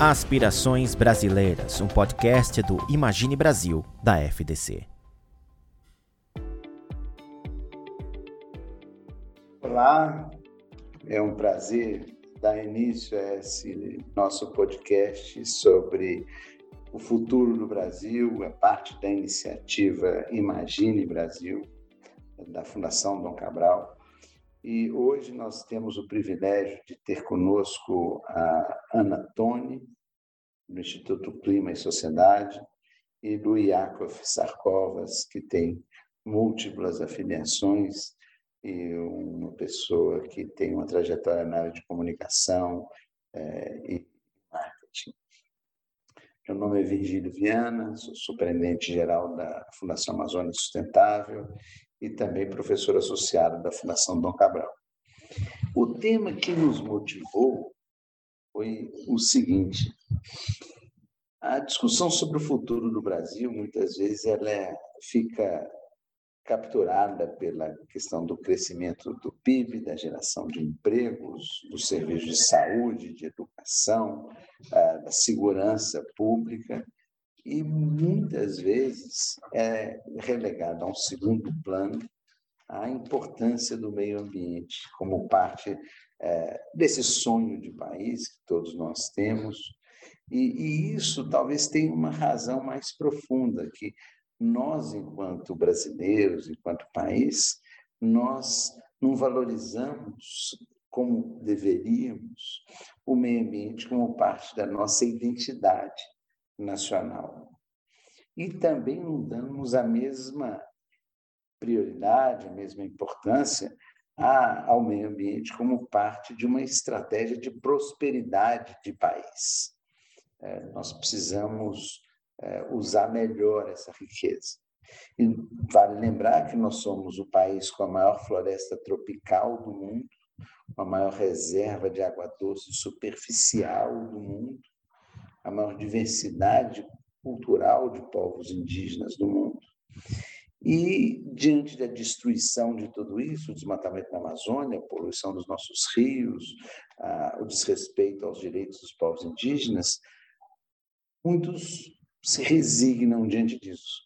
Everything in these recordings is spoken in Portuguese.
Aspirações Brasileiras, um podcast do Imagine Brasil, da FDC. Olá, é um prazer dar início a esse nosso podcast sobre o futuro do Brasil, a parte da iniciativa Imagine Brasil, da Fundação Dom Cabral. E hoje nós temos o privilégio de ter conosco a Ana Toni, do Instituto Clima e Sociedade, e do Yakov Sarkovas, que tem múltiplas afiliações e uma pessoa que tem uma trajetória na área de comunicação é, e marketing. Meu nome é Virgílio Viana, sou superintendente-geral da Fundação Amazônia Sustentável e também professor associado da Fundação Dom Cabral. O tema que nos motivou foi o seguinte: a discussão sobre o futuro do Brasil, muitas vezes, ela é, fica capturada pela questão do crescimento do PIB, da geração de empregos, dos serviços de saúde, de educação, da segurança pública, e muitas vezes é relegada a um segundo plano a importância do meio ambiente como parte é, desse sonho de país que todos nós temos. E, e, isso talvez tenha uma razão mais profunda, que nós, enquanto brasileiros, enquanto país, nós não valorizamos como deveríamos o meio ambiente como parte da nossa identidade nacional. E também não damos a mesma prioridade, a mesma importância ao meio ambiente como parte de uma estratégia de prosperidade de país. É, nós precisamos é, usar melhor essa riqueza. E vale lembrar que nós somos o país com a maior floresta tropical do mundo, a maior reserva de água doce superficial do mundo, a maior diversidade cultural de povos indígenas do mundo. E, diante da destruição de tudo isso, o desmatamento da Amazônia, a poluição dos nossos rios, o desrespeito aos direitos dos povos indígenas, muitos se resignam diante disso.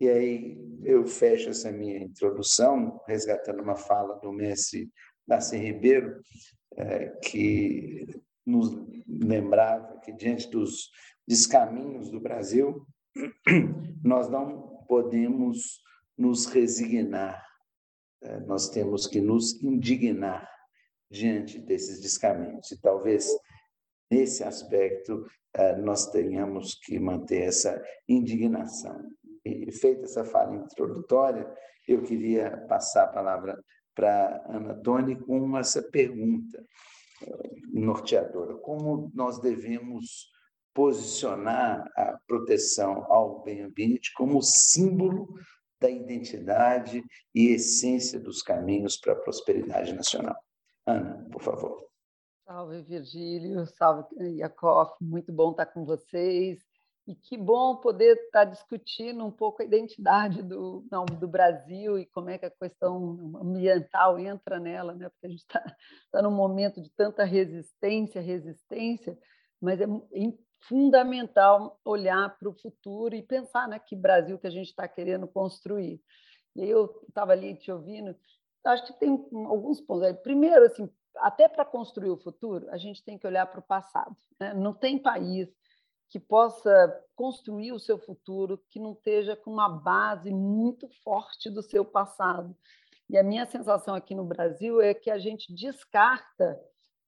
E aí eu fecho essa minha introdução resgatando uma fala do mestre Darcy Ribeiro, é, que nos lembrava que diante dos descaminhos do Brasil, nós não podemos nos resignar, é, nós temos que nos indignar diante desses descaminhos. E talvez nesse aspecto é, nós tenhamos que manter essa indignação. E feita essa fala introdutória, eu queria passar a palavra para Ana Toni com essa pergunta norteadora. Como nós devemos posicionar a proteção ao meio ambiente como símbolo da identidade e essência dos caminhos para a prosperidade nacional. Ana, por favor. Salve, Virgílio. Salve, Yakov. Muito bom estar com vocês. E que bom poder estar discutindo um pouco a identidade do, não, do Brasil e como é que a questão ambiental entra nela, né? porque a gente está tá num momento de tanta resistência, resistência, mas é fundamental olhar para o futuro e pensar né, que Brasil que a gente está querendo construir. E eu estava ali te ouvindo, acho que tem alguns pontos. Primeiro, assim, até para construir o futuro, a gente tem que olhar para o passado. Né? Não tem país que possa construir o seu futuro que não esteja com uma base muito forte do seu passado. E a minha sensação aqui no Brasil é que a gente descarta,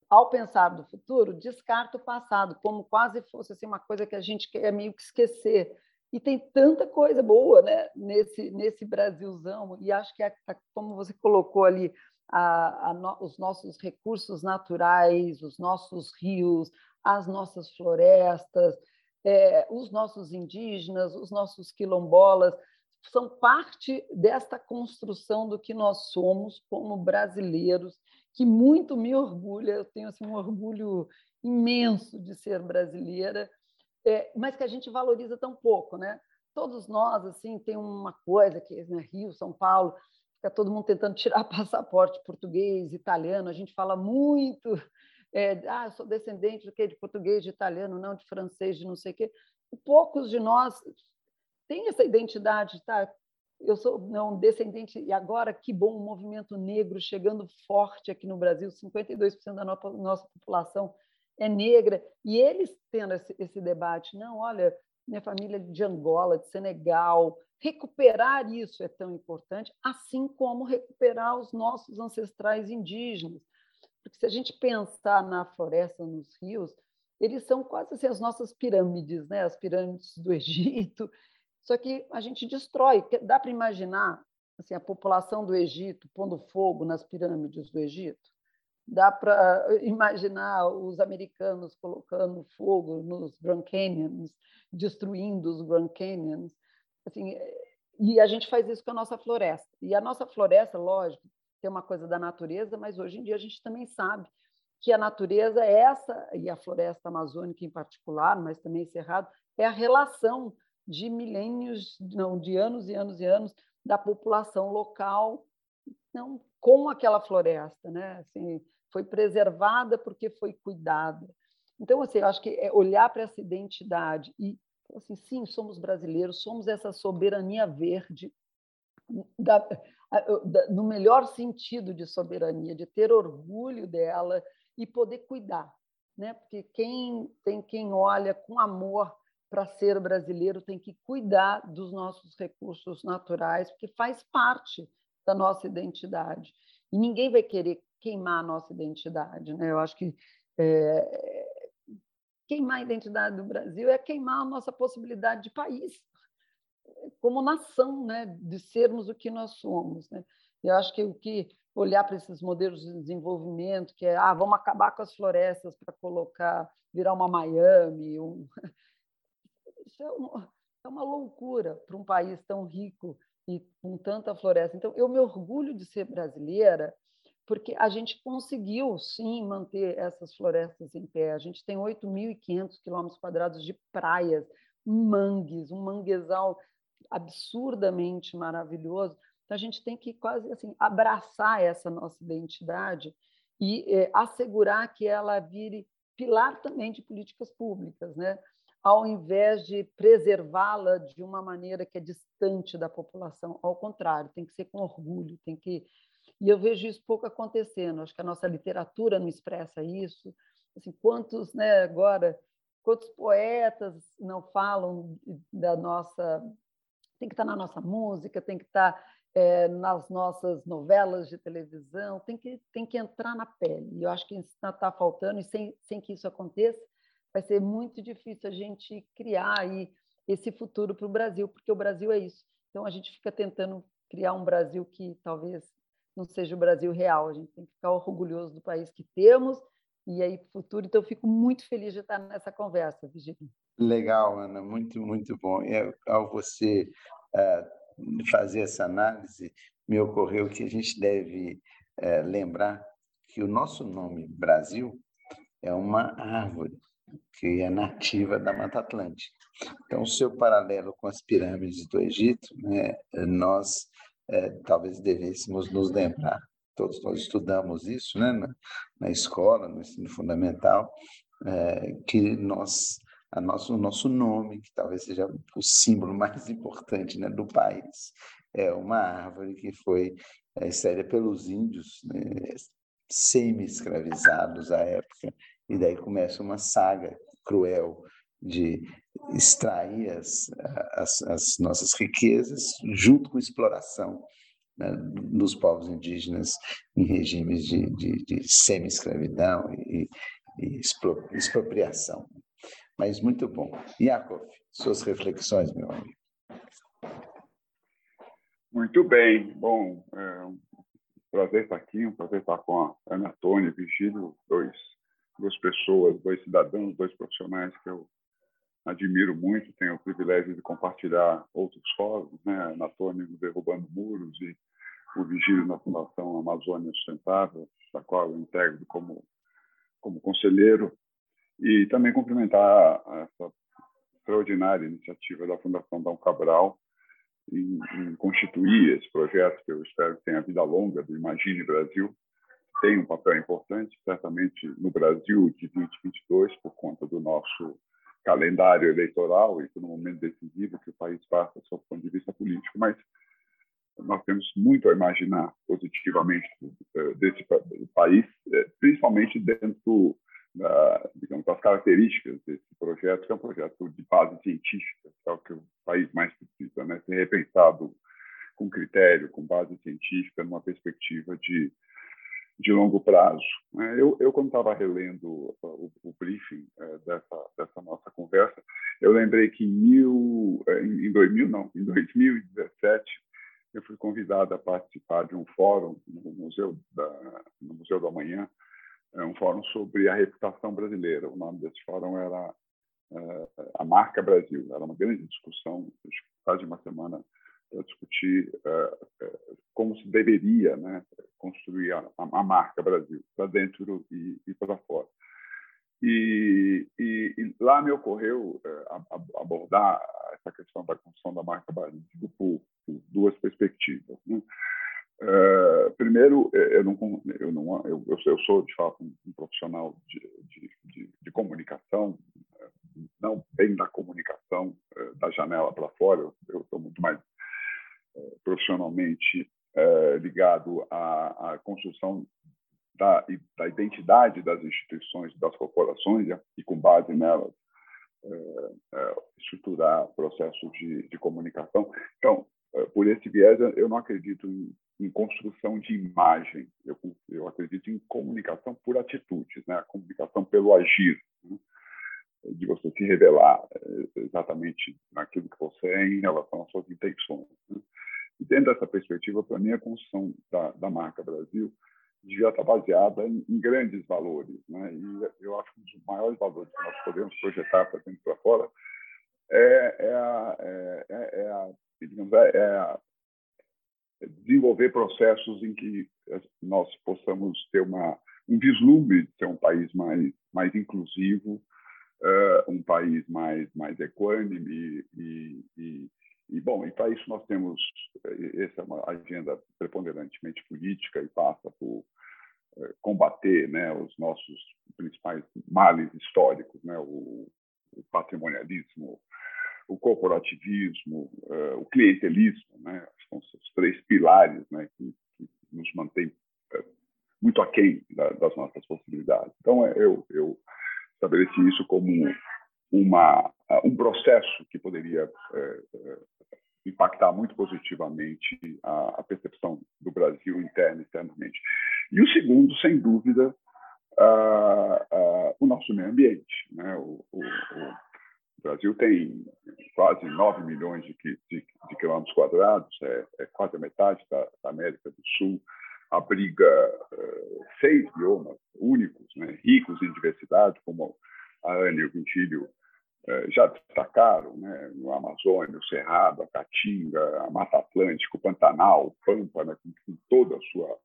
ao pensar do futuro, descarta o passado, como quase fosse assim, uma coisa que a gente quer meio que esquecer. E tem tanta coisa boa né, nesse, nesse Brasilzão, e acho que, é, é como você colocou ali, a no, os nossos recursos naturais, os nossos rios, as nossas florestas, é, os nossos indígenas, os nossos quilombolas, são parte desta construção do que nós somos como brasileiros, que muito me orgulha, eu tenho assim, um orgulho imenso de ser brasileira, é, mas que a gente valoriza tão pouco, né? Todos nós, assim, tem uma coisa que né, Rio, São Paulo, fica todo mundo tentando tirar passaporte português, italiano, a gente fala muito é, ah, sou descendente do quê? de português, de italiano, não de francês, de não sei o quê. Poucos de nós têm essa identidade, tá? Eu sou não descendente e agora que bom o movimento negro chegando forte aqui no Brasil, 52% da nossa, população é negra e eles tendo esse, esse debate, não, olha, minha família de Angola, de Senegal, recuperar isso é tão importante, assim como recuperar os nossos ancestrais indígenas. Porque se a gente pensar na floresta, nos rios, eles são quase assim, as nossas pirâmides, né? as pirâmides do Egito. Só que a gente destrói. Dá para imaginar assim, a população do Egito pondo fogo nas pirâmides do Egito? Dá para imaginar os americanos colocando fogo nos Grand Canyons, destruindo os Grand Canyons? Assim, e a gente faz isso com a nossa floresta. E a nossa floresta, lógico, tem uma coisa da natureza, mas hoje em dia a gente também sabe que a natureza é essa, e a floresta amazônica em particular, mas também Cerrado, é a relação de milênios, não, de anos e anos e anos da população local não, com aquela floresta, né? Assim, foi preservada porque foi cuidada. Então, assim, eu acho que é olhar para essa identidade e assim, sim, somos brasileiros, somos essa soberania verde da, no melhor sentido de soberania, de ter orgulho dela e poder cuidar, né? Porque quem tem quem olha com amor para ser brasileiro tem que cuidar dos nossos recursos naturais, porque faz parte da nossa identidade. E ninguém vai querer queimar a nossa identidade, né? Eu acho que é, queimar a identidade do Brasil é queimar a nossa possibilidade de país como nação, né, de sermos o que nós somos. Né? Eu acho que o que olhar para esses modelos de desenvolvimento, que é, ah, vamos acabar com as florestas para colocar, virar uma Miami, um... isso é uma, é uma loucura para um país tão rico e com tanta floresta. Então, eu me orgulho de ser brasileira, porque a gente conseguiu, sim, manter essas florestas em pé. A gente tem 8.500 quilômetros quadrados de praias, mangues, um manguezal absurdamente maravilhoso. Então, a gente tem que quase assim abraçar essa nossa identidade e é, assegurar que ela vire pilar também de políticas públicas, né? ao invés de preservá-la de uma maneira que é distante da população. Ao contrário, tem que ser com orgulho, tem que e eu vejo isso pouco acontecendo. Acho que a nossa literatura não expressa isso. Assim, quantos, né, agora, quantos poetas não falam da nossa tem que estar na nossa música, tem que estar é, nas nossas novelas de televisão, tem que, tem que entrar na pele. E eu acho que isso está faltando, e sem, sem que isso aconteça, vai ser muito difícil a gente criar aí esse futuro para o Brasil, porque o Brasil é isso. Então, a gente fica tentando criar um Brasil que talvez não seja o Brasil real. A gente tem que ficar orgulhoso do país que temos e aí futuro. Então, eu fico muito feliz de estar nessa conversa, Virginia. Legal, Ana, muito, muito bom. E ao você uh, fazer essa análise, me ocorreu que a gente deve uh, lembrar que o nosso nome Brasil é uma árvore que é nativa da Mata Atlântica. Então, o seu paralelo com as pirâmides do Egito, né, nós é, talvez devêssemos nos lembrar, todos nós estudamos isso né, na, na escola, no ensino fundamental, é, que nós a nosso, o nosso nome, que talvez seja o símbolo mais importante né, do país. É uma árvore que foi é, extraída pelos índios né, semi-escravizados à época, e daí começa uma saga cruel de extrair as, as, as nossas riquezas junto com exploração né, dos povos indígenas em regimes de, de, de semi-escravidão e, e expropriação mas muito bom. Yakov, suas reflexões, meu amigo. Muito bem. Bom, é um prazer estar aqui, um prazer estar com a Ana Tônia Vigílio, dois, duas pessoas, dois cidadãos, dois profissionais que eu admiro muito, tenho o privilégio de compartilhar outros fóruns, né? A Ana Tônia no Derrubando Muros e o Vigílio na Fundação Amazônia Sustentável, da qual eu integro como, como conselheiro e também cumprimentar essa extraordinária iniciativa da Fundação Dom Cabral em, em, constituir esse projeto, que eu espero que tenha vida longa, do Imagine Brasil, tem um papel importante, certamente no Brasil de 2022, por conta do nosso calendário eleitoral e no momento decisivo que o país passa, sob o ponto de vista político, mas nós temos muito a imaginar positivamente eh, desse país, eh, principalmente dentro da, digamos, das características desse projeto, que é um projeto de base científica, que é o que o país mais precisa, né? ser repensado com critério, com base científica, numa perspectiva de de longo prazo. Né? Eu, eu quando estava relendo o, o briefing é, dessa, dessa nossa conversa, eu lembrei que em, mil, é, em 2000, não, em 2017, eu fui convidado a participar de um fórum no Museu da, no Museu do Amanhã, é um fórum sobre a reputação brasileira. O nome desse fórum era a marca Brasil. Era uma grande discussão, quase uma semana para discutir uh, uh, como se deveria né, construir a, a, marca Brasil, para dentro e, e para fora. E, e, e, lá me ocorreu uh, abordar essa questão da construção da marca Brasil por, por duas perspectivas. Né? Primeiro, eu não, eu, não eu, eu, sou de fato um, profissional de, de, de, de comunicação, não bem da comunicação da janela para fora, eu estou muito mais profissionalmente ligado à, à construção da, da, identidade das instituições, das corporações, e com base nelas estruturar processos de, de, comunicação. Então, por esse viés, eu não acredito em, em construção de imagem, eu, eu, acredito em comunicação por atitudes, né? a comunicação pelo agir. Né? de você se revelar exatamente naquilo que você é em relação às suas intenções. Né? E dentro dessa perspectiva, para mim, a construção da, da marca Brasil devia estar baseada em, em, grandes valores. Né? E eu acho que um dos maiores valores que nós podemos projetar para dentro e para fora é, é, a, é, é, é a, digamos, é, é a desenvolver processos em que nós possamos ter uma, um vislumbre de ser um país mais, mais inclusivo, uh, um país mais, mais equânime e, e, e, bom, e para isso nós temos, essa é uma agenda preponderantemente política e passa por combater né, os nossos principais males históricos, né, o, o patrimonialismo, o corporativismo, uh, o clientelismo, né, são os três pilares né, que, que nos mantêm uh, muito aquém da, das nossas possibilidades. Então, eu, eu estabeleci isso como uma, um processo que poderia impactar muito positivamente a, a, percepção do Brasil interna e externamente. E o segundo, sem dúvida, uh, uh, o nosso meio ambiente. Né? O, o, o, Brasil tem quase 9 milhões de, de, de quilômetros quadrados, é, é, quase a metade da, da América do Sul, abriga uh, seis biomas únicos, né? ricos em diversidade, como a Anne e o Quintilho é, já destacaram, né, no Amazônia, o Cerrado, a Caatinga, a Mata Atlântica, o Pantanal, o Pampa, né, com, com, toda a sua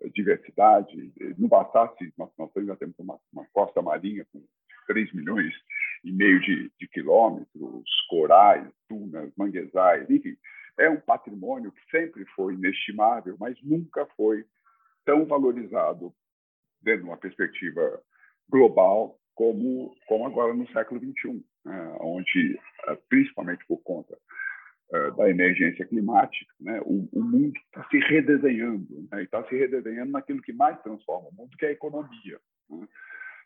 eh, diversidade. Não bastasse, nós, nós ainda temos uma, uma, costa marinha com 3 milhões e meio de, de quilômetros, corais, dunas, manguezais, enfim, é um patrimônio que sempre foi inestimável, mas nunca foi tão valorizado dentro de uma perspectiva global como, como agora no século XXI, né, onde, eh, principalmente por conta uh, da emergência climática, né, o, o mundo está se redesenhando, né, e está se redesenhando naquilo que mais transforma o mundo, que é a economia.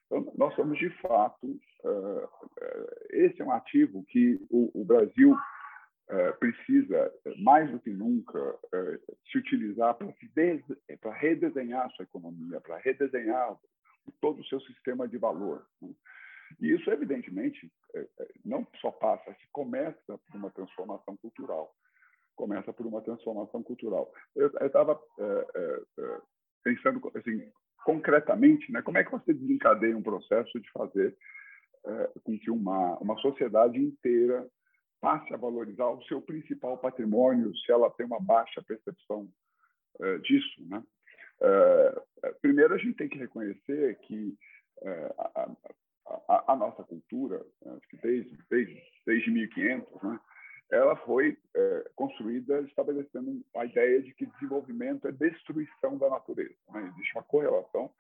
Então, nós somos, de fato, uh, esse é um ativo que o, o Brasil uh, precisa, mais do que nunca, se utilizar para redesenhar a sua economia, para redesenhar todo o seu sistema de valor. Né? E isso, evidentemente, não só passa, se começa por uma transformação cultural. Começa por uma transformação cultural. Eu estava é, é, pensando assim, concretamente, né, como é que você desencadeia um processo de fazer é, com que uma, uma sociedade inteira passe a valorizar o seu principal patrimônio se ela tem uma baixa percepção é, disso, né? É, primeiro, a gente tem que reconhecer que a, a, a, nossa cultura, que desde, desde, desde 1500, né, ela foi é, construída estabelecendo a ideia de que desenvolvimento é destruição da natureza. Né? Existe uma correlação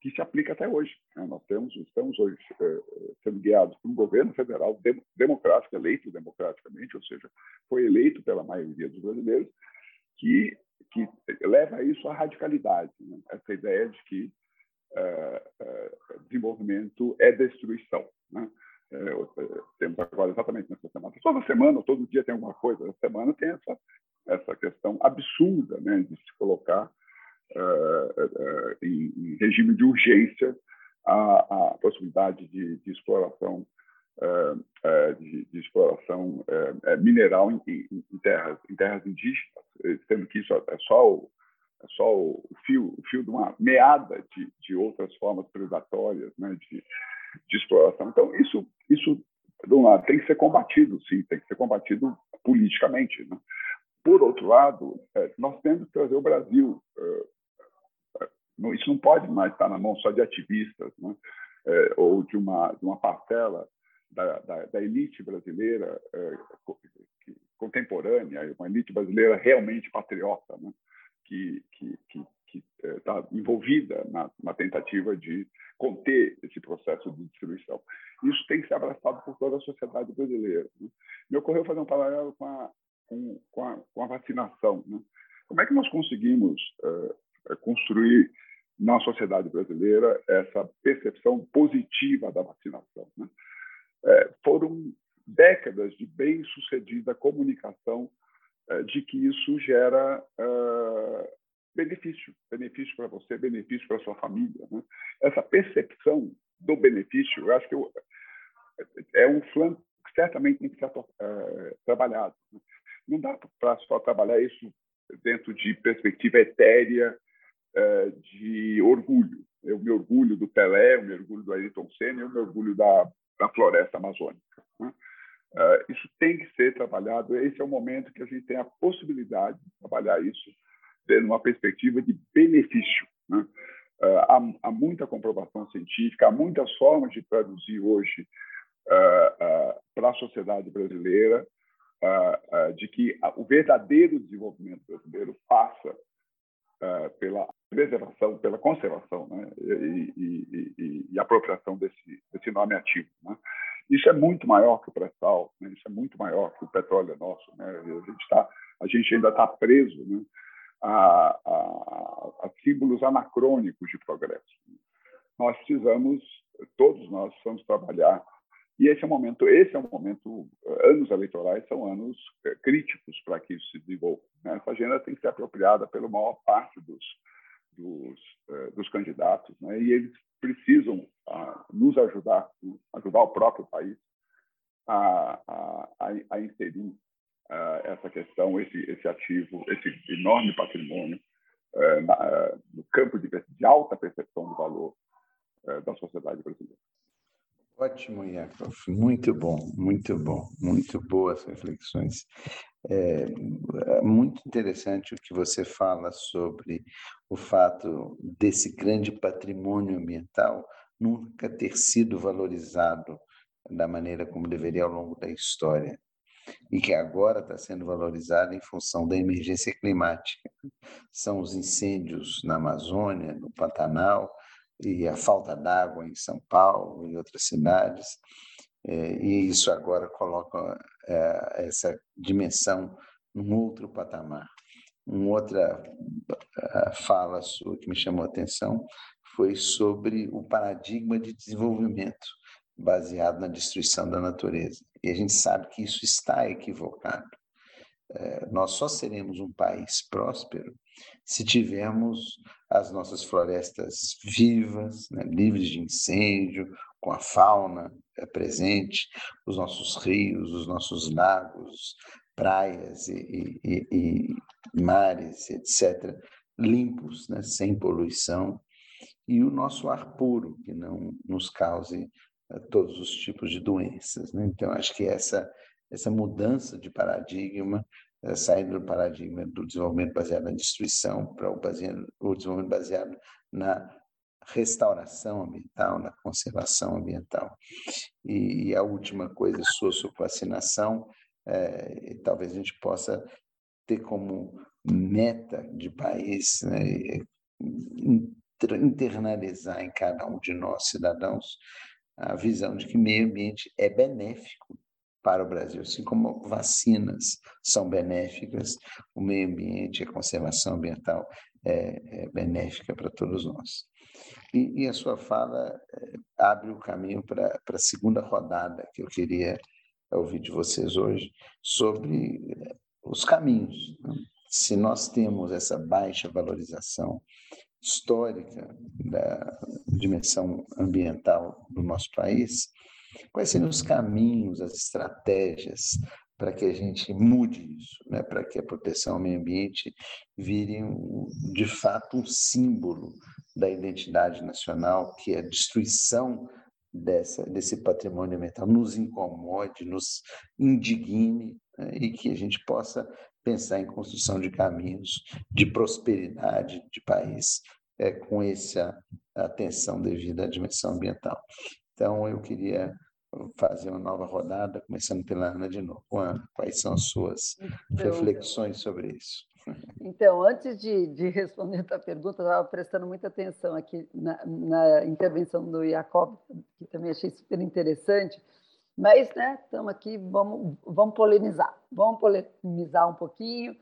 que se aplica até hoje. Né? Nós temos, estamos hoje é, sendo guiados por um governo federal democrático, eleito democraticamente, ou seja, foi eleito pela maioria dos brasileiros, que, que leva isso à radicalidade. Né? Essa ideia de que é, é, desenvolvimento é destruição. Né? É, é, temos agora exatamente nessa semana. Toda semana, todo dia tem alguma coisa. Essa semana tem essa, essa questão absurda né, de se colocar uh, uh, em, em, regime de urgência a, a possibilidade de, de exploração uh, de, de, exploração mineral em, em, terras, em terras indígenas, sendo que isso é só o, é só o fio, o fio de uma meada de, de outras formas predatórias né, de, de exploração. Então, isso, isso de um lado, tem que ser combatido, sim, tem que ser combatido politicamente. Né? Por outro lado, é, nós temos que trazer o Brasil. É, é, isso não pode mais estar na mão só de ativistas né? ou de uma, de uma parcela da, da, da elite brasileira contemporânea, uma elite brasileira realmente patriota, né? que, que, que está eh, envolvida na, na, tentativa de conter esse processo de destruição. Isso tem que ser abraçado por toda a sociedade brasileira. Né? Me ocorreu fazer um paralelo com a, com, com a, com a vacinação. Né? Como é que nós conseguimos uh, construir na sociedade brasileira essa percepção positiva da vacinação? Né? É, foram décadas de bem-sucedida comunicação de que isso gera benefício, benefício para você, benefício para sua família. Né? Essa percepção do benefício, eu acho que eu, é um flanco que certamente tem que ser é, trabalhado. Né? Não dá para só trabalhar isso dentro de perspectiva etérea é, de orgulho. Eu me orgulho do Pelé, eu me orgulho do Ayrton Senna, eu me orgulho da, da floresta amazônica. Né? Uh, isso tem que ser trabalhado. Esse é o momento que a gente tem a possibilidade de trabalhar isso tendo uma perspectiva de benefício. Né? Uh, há, há, muita comprovação científica, há muitas formas de traduzir hoje uh, uh, para a sociedade brasileira de que o verdadeiro desenvolvimento brasileiro passa pela preservação, pela conservação né? e, e, e, e, apropriação desse, desse nome ativo. Né? Isso é muito maior que o pré-sal, né? isso é muito maior que o petróleo nosso. Né? A, gente tá, a gente ainda está preso né? A, a, a símbolos anacrônicos de progresso. Nós precisamos, todos nós precisamos trabalhar e esse é o momento, esse é um momento, anos eleitorais são anos é, críticos para que isso se desenvolva. Né? Essa agenda tem que ser apropriada pela maior parte dos, dos, é, dos candidatos, né? e eles precisam ah, nos ajudar, né? ajudar o próprio país a, a, a inserir uh, essa questão, esse, esse ativo, esse enorme patrimônio uh, na, uh, no campo de, de, alta percepção do valor da sociedade brasileira. Ótimo, Yakov. Muito bom, muito bom, muito boas reflexões. É, é muito interessante o que você fala sobre o fato desse grande patrimônio ambiental nunca ter sido valorizado da maneira como deveria ao longo da história e que agora está sendo valorizada em função da emergência climática. São os incêndios na Amazônia, no Pantanal, e a falta d'água em São Paulo e outras cidades. É, e isso agora coloca é, essa dimensão num outro patamar. Uma outra fala sua que me chamou a atenção foi sobre o paradigma de desenvolvimento baseado na destruição da natureza. E a gente sabe que isso está equivocado. É, nós só seremos um país próspero se tivermos as nossas florestas vivas, né, livres de incêndio, com a fauna é, presente, os nossos rios, os nossos lagos, praias e, e, e mares, etc., limpos, né, sem poluição, e o nosso ar puro, que não nos cause todos os tipos de doenças. Né? Então, acho que essa, essa mudança de paradigma, eh, saindo do paradigma do desenvolvimento baseado na destruição para o, baseado, o desenvolvimento baseado na restauração ambiental, na conservação ambiental. E, e a última coisa sua sobre vacinação, é, e talvez a gente possa ter como meta de país né, internalizar em cada um de nós, cidadãos, a visão de que meio ambiente é benéfico para o Brasil, assim como vacinas são benéficas, o meio ambiente, a conservação ambiental é, é benéfica para todos nós. E, e, a sua fala é, abre o caminho para a segunda rodada que eu queria ouvir de vocês hoje sobre é, os caminhos. Né? Se nós temos essa baixa valorização histórica da dimensão ambiental do nosso país, quais seriam os caminhos, as estratégias para que a gente mude isso, né? para que a proteção ao meio ambiente vire, de fato, um símbolo da identidade nacional, que é a destruição dessa, desse patrimônio ambiental nos incomode, nos indigne né? e que a gente possa pensar em construção de caminhos de prosperidade de país é, com essa atenção devida à dimensão ambiental. Então, eu queria fazer uma nova rodada, começando pela Ana de novo. Ana, quais são as suas então, reflexões sobre isso? Então, antes de, de responder a tua pergunta, eu estava prestando muita atenção aqui na, na, intervenção do Jacob, que também achei super interessante, mas né, estamos aqui, vamos, vamos polemizar, vamos polemizar um pouquinho,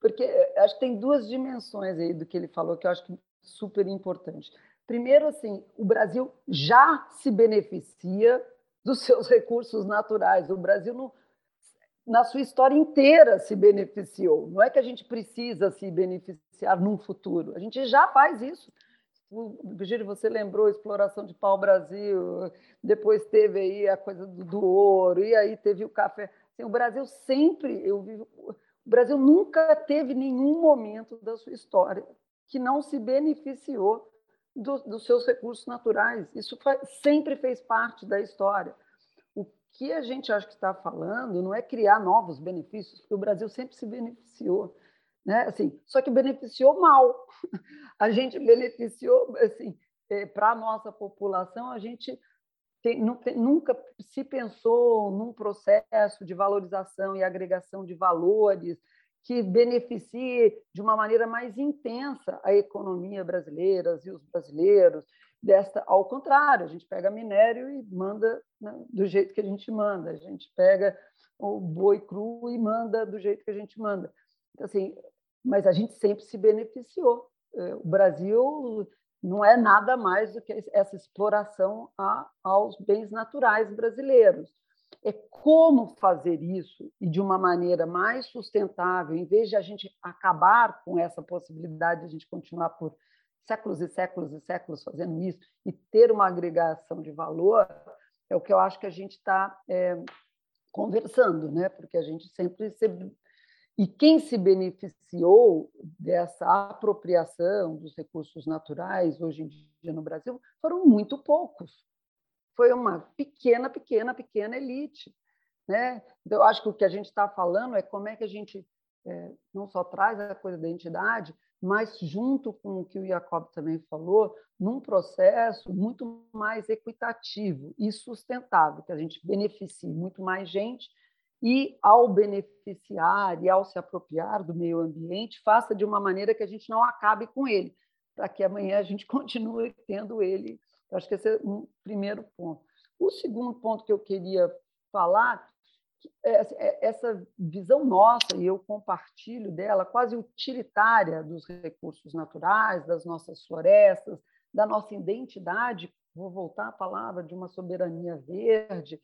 porque acho que tem duas dimensões aí do que ele falou que eu acho que super importante. Primeiro, assim, o Brasil já se beneficia dos seus recursos naturais. O Brasil, no, na sua história inteira, se beneficiou. Não é que a gente precisa se beneficiar num futuro, a gente já faz isso. Virgílio, você lembrou a exploração de pau-brasil, depois teve aí a coisa do, do, ouro, e aí teve o café. Assim, o Brasil sempre, eu vivo, o Brasil nunca teve nenhum momento da sua história que não se beneficiou do, dos seus recursos naturais. Isso faz, sempre fez parte da história. O que a gente acha que está falando não é criar novos benefícios, porque o Brasil sempre se beneficiou. Né? Assim, só que beneficiou mal. A gente beneficiou, assim, é, para a nossa população, a gente tem, nunca se pensou num processo de valorização e agregação de valores, que beneficie de uma maneira mais intensa a economia brasileira e os brasileiros. Desta, ao contrário, a gente pega minério e manda né, do jeito que a gente manda, a gente pega o boi cru e manda do jeito que a gente manda. Então, assim, mas a gente sempre se beneficiou. É, o Brasil não é nada mais do que essa exploração a, aos bens naturais brasileiros é como fazer isso e de uma maneira mais sustentável, em vez de a gente acabar com essa possibilidade de a gente continuar por séculos e séculos e séculos fazendo isso e ter uma agregação de valor, é o que eu acho que a gente está é, conversando, né? porque a gente sempre se... E quem se beneficiou dessa apropriação dos recursos naturais hoje em dia no Brasil foram muito poucos foi uma pequena, pequena, pequena elite. Né? Então, eu acho que o que a gente está falando é como é que a gente é, não só traz a coisa da identidade, mas junto com o que o Jacob também falou, num processo muito mais equitativo e sustentável, que a gente beneficie muito mais gente e, ao beneficiar e ao se apropriar do meio ambiente, faça de uma maneira que a gente não acabe com ele, para que amanhã a gente continue tendo ele eu acho que esse é um primeiro ponto. O segundo ponto que eu queria falar é, assim, é essa visão nossa, e eu compartilho dela, quase utilitária dos recursos naturais, das nossas florestas, da nossa identidade, vou voltar à palavra de uma soberania verde,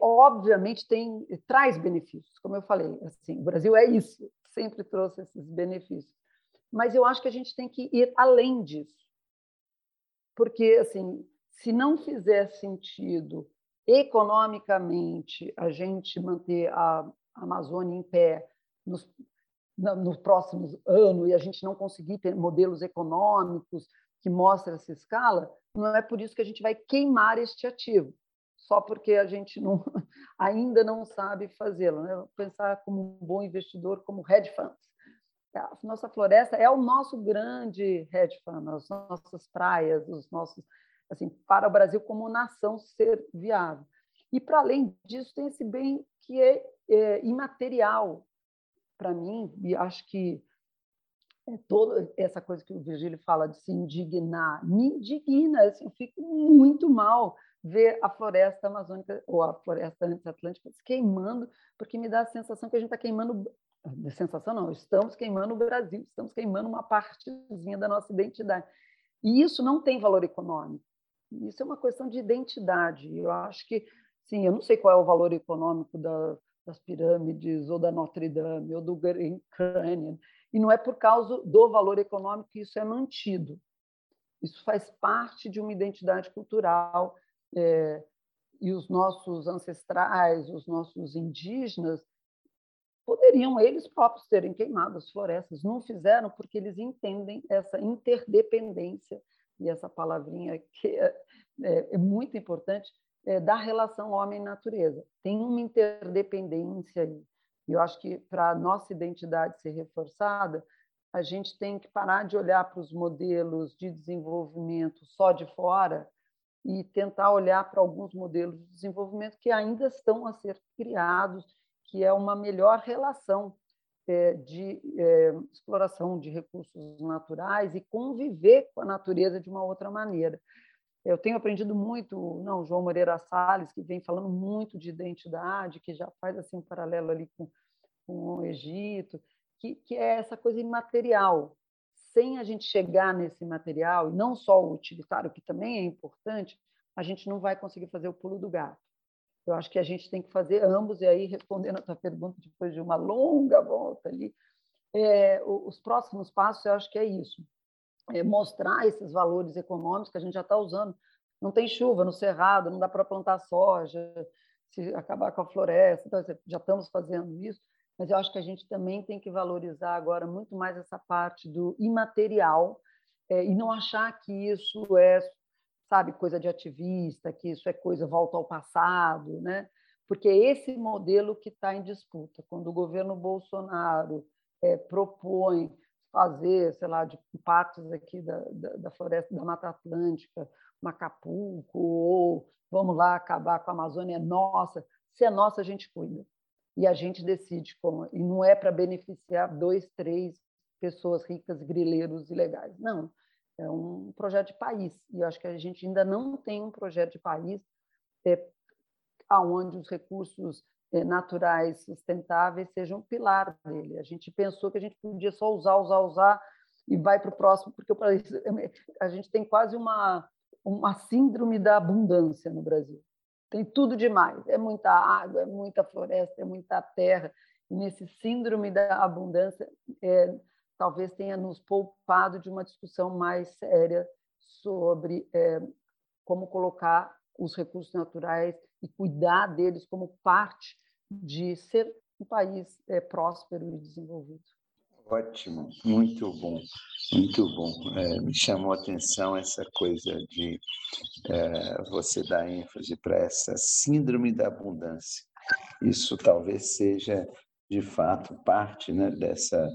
obviamente tem traz benefícios, como eu falei, assim, o Brasil é isso, sempre trouxe esses benefícios. Mas eu acho que a gente tem que ir além disso. Porque assim, se não fizer sentido economicamente a gente manter a Amazônia em pé nos, no próximos anos e a gente não conseguir ter modelos econômicos que mostrem essa escala, não é por isso que a gente vai queimar este ativo, só porque a gente não, ainda não sabe fazê-lo. Né? Pensar como um bom investidor, como hedge funds a nossa floresta é o nosso grande hedge fund, as nossas praias, os nossos, assim, para o Brasil como nação ser viável. E, para além disso, tem esse bem que é, é imaterial para mim, e acho que é toda essa coisa que o Virgílio fala de se indignar, me indigna, assim, eu fico muito mal ver a floresta amazônica ou a floresta antes-atlântica se queimando, porque me dá a sensação que a gente está queimando, a sensação não, estamos queimando o Brasil, estamos queimando uma partezinha da nossa identidade. E isso não tem valor econômico. Isso é uma questão de identidade. Eu acho que, sim, eu não sei qual é o valor econômico da, das pirâmides, ou da Notre Dame, ou do Grand Canyon, e não é por causa do valor econômico que isso é mantido. Isso faz parte de uma identidade cultural, é, e os nossos ancestrais, os nossos indígenas, poderiam eles próprios terem queimado as florestas. Não fizeram porque eles entendem essa interdependência, e essa palavrinha que é, é, é muito importante, é, da relação homem-natureza. Tem uma interdependência aí. E eu acho que para a nossa identidade ser reforçada, a gente tem que parar de olhar para os modelos de desenvolvimento só de fora e tentar olhar para alguns modelos de desenvolvimento que ainda estão a ser criados, que é uma melhor relação é, de é, exploração de recursos naturais e conviver com a natureza de uma outra maneira. Eu tenho aprendido muito, não, João Moreira Salles, que vem falando muito de identidade, que já faz assim um paralelo ali com, com o Egito, que, que é essa coisa imaterial. Sem a gente chegar nesse material, e não só o utilitário, que também é importante, a gente não vai conseguir fazer o pulo do gato. Eu acho que a gente tem que fazer ambos, e aí, respondendo a tua pergunta, depois de uma longa volta ali, é, os próximos passos, eu acho que é isso é, mostrar esses valores econômicos que a gente já está usando. Não tem chuva no cerrado, não dá para plantar soja, se acabar com a floresta, então, já estamos fazendo isso, mas eu acho que a gente também tem que valorizar agora muito mais essa parte do imaterial é, e não achar que isso é, sabe, coisa de ativista, que isso é coisa volta ao passado, né? Porque é esse modelo que está em disputa. Quando o governo Bolsonaro é, propõe fazer, sei lá, de partes aqui da, da, da, floresta da Mata Atlântica, Macapulco, ou vamos lá acabar com a Amazônia, é nossa. Se é nossa, a gente cuida. E a gente decide como. E não é para beneficiar dois, três pessoas ricas, grileiros ilegais. Não. É um projeto de país. E eu acho que a gente ainda não tem um projeto de país é, onde os recursos eh, naturais sustentáveis sejam um pilar dele. A gente pensou que a gente podia só usar, usar, usar e vai para o próximo, porque a gente tem quase uma, uma síndrome da abundância no Brasil. Tem tudo demais, é muita água, é muita floresta, é muita terra. E nesse síndrome da abundância, é, talvez tenha nos poupado de uma discussão mais séria sobre é, como colocar os recursos naturais e cuidar deles como parte de ser um país é, próspero e desenvolvido. Ótimo, muito bom, muito bom. É, me chamou a atenção essa coisa de é, você dar ênfase para essa síndrome da abundância. Isso talvez seja, de fato, parte né, dessa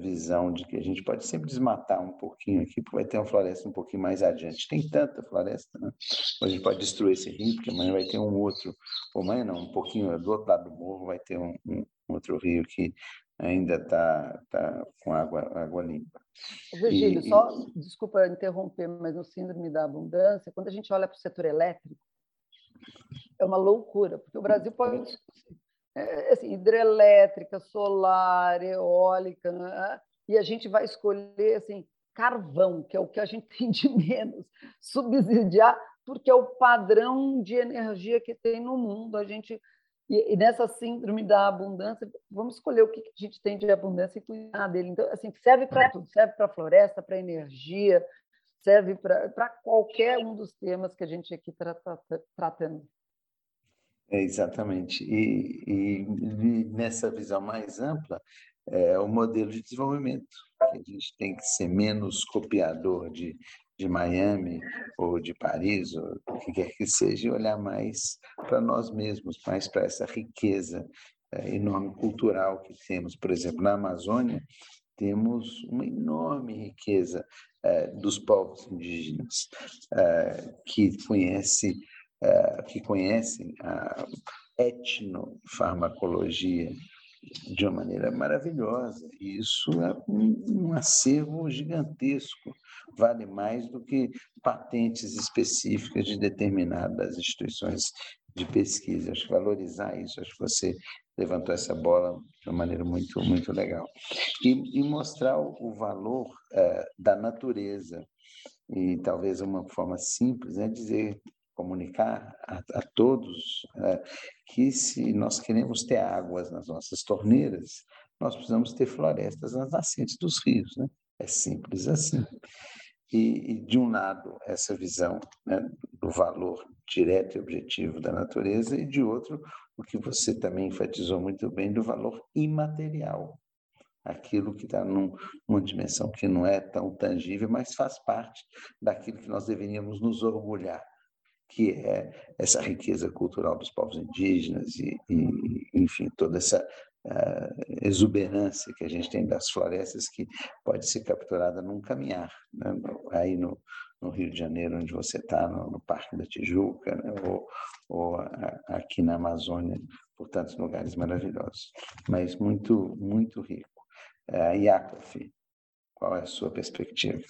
visão de que a gente pode sempre desmatar um pouquinho aqui, porque vai ter uma floresta um pouquinho mais adiante. Tem tanta floresta, né? A gente pode destruir esse rio, porque amanhã vai ter um outro, ou amanhã não, um pouquinho do outro lado do morro vai ter um, um outro rio que ainda está tá com água, água limpa. Virgílio, e, só, e... desculpa interromper, mas no síndrome da abundância, quando a gente olha para o setor elétrico, é uma loucura, porque o Brasil pode é, assim, hidrelétrica, solar, eólica, né? e a gente vai escolher assim, carvão, que é o que a gente tem de menos, subsidiar, porque é o padrão de energia que tem no mundo. A gente e, nessa síndrome da abundância, vamos escolher o que a gente tem de abundância e cuidar dele. Então, assim, serve para tudo, serve para floresta, para energia, serve para qualquer um dos temas que a gente aqui está tratando. É, exatamente. E, e, nessa visão mais ampla, é o modelo de desenvolvimento, que a gente tem que ser menos copiador de, de Miami ou de Paris, ou o que quer que seja, e olhar mais para nós mesmos, mais para essa riqueza é, enorme cultural que temos. Por exemplo, na Amazônia, temos uma enorme riqueza é, dos povos indígenas, é, que conhece que conhecem a etnofarmacologia de uma maneira maravilhosa. E isso é um, um acervo gigantesco, vale mais do que patentes específicas de determinadas instituições de pesquisa. Acho que valorizar isso, acho que você levantou essa bola de uma maneira muito, muito legal. E, e mostrar o, valor uh, da natureza. E talvez uma forma simples é dizer comunicar a, a todos é, que se nós queremos ter águas nas nossas torneiras, nós precisamos ter florestas nas nascentes dos rios, né? É simples assim. E, e de um lado essa visão né, do valor direto e objetivo da natureza e de outro o que você também enfatizou muito bem do valor imaterial, aquilo que está numa dimensão que não é tão tangível, mas faz parte daquilo que nós deveríamos nos orgulhar que é essa riqueza cultural dos povos indígenas e, e enfim, toda essa uh, exuberância que a gente tem das florestas que pode ser capturada num caminhar, né? aí no, no, Rio de Janeiro, onde você está, no, no, Parque da Tijuca, né? ou, ou a, aqui na Amazônia, por tantos lugares maravilhosos, mas muito, muito rico. Uh, Yakov, qual é a sua perspectiva?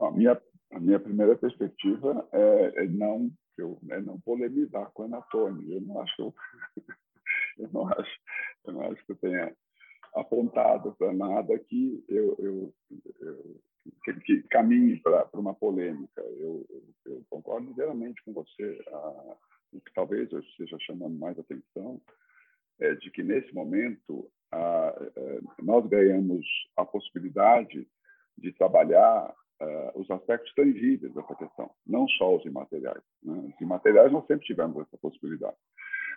A minha a minha primeira perspectiva é, é não eu, é não polemizar com a Anatônio. Eu não acho eu não acho eu não acho que eu tenha apontado para nada que eu, eu, eu que, que, caminhe para uma polêmica. Eu, eu, concordo inteiramente com você. Ah, o que talvez eu esteja chamando mais atenção é de que nesse momento ah, eh, nós ganhamos a possibilidade de trabalhar uh, os aspectos tangíveis dessa questão, não só os imateriais. Né? Os imateriais nós sempre tivemos essa possibilidade.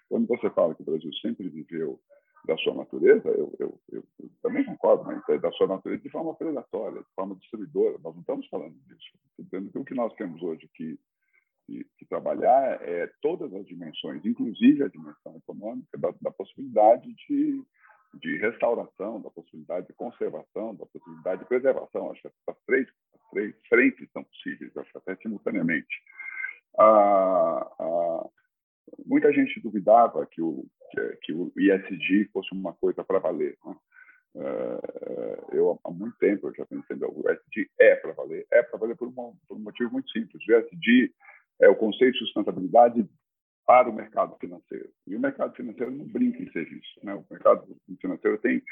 Quando você fala que o Brasil sempre viveu da sua natureza, eu, eu, eu, eu também concordo, mas é da sua natureza de forma predatória, de forma destruidora. Nós não estamos falando disso. Entendendo o que nós temos hoje que, que, que, trabalhar é todas as dimensões, inclusive a dimensão econômica, da, da possibilidade de de restauração, da possibilidade de conservação, da possibilidade de preservação. Acho que as três, as três frentes são possíveis, acho até simultaneamente. Muita gente duvidava que o, que, o fosse uma coisa para valer. Né? Ah, eu, há muito tempo, eu já pensei, o ISD é para valer. É para valer por, uma, por um motivo muito simples. O ISD é o conceito de sustentabilidade para o mercado financeiro. E o mercado financeiro não brinca em serviço. Né? O mercado financeiro tem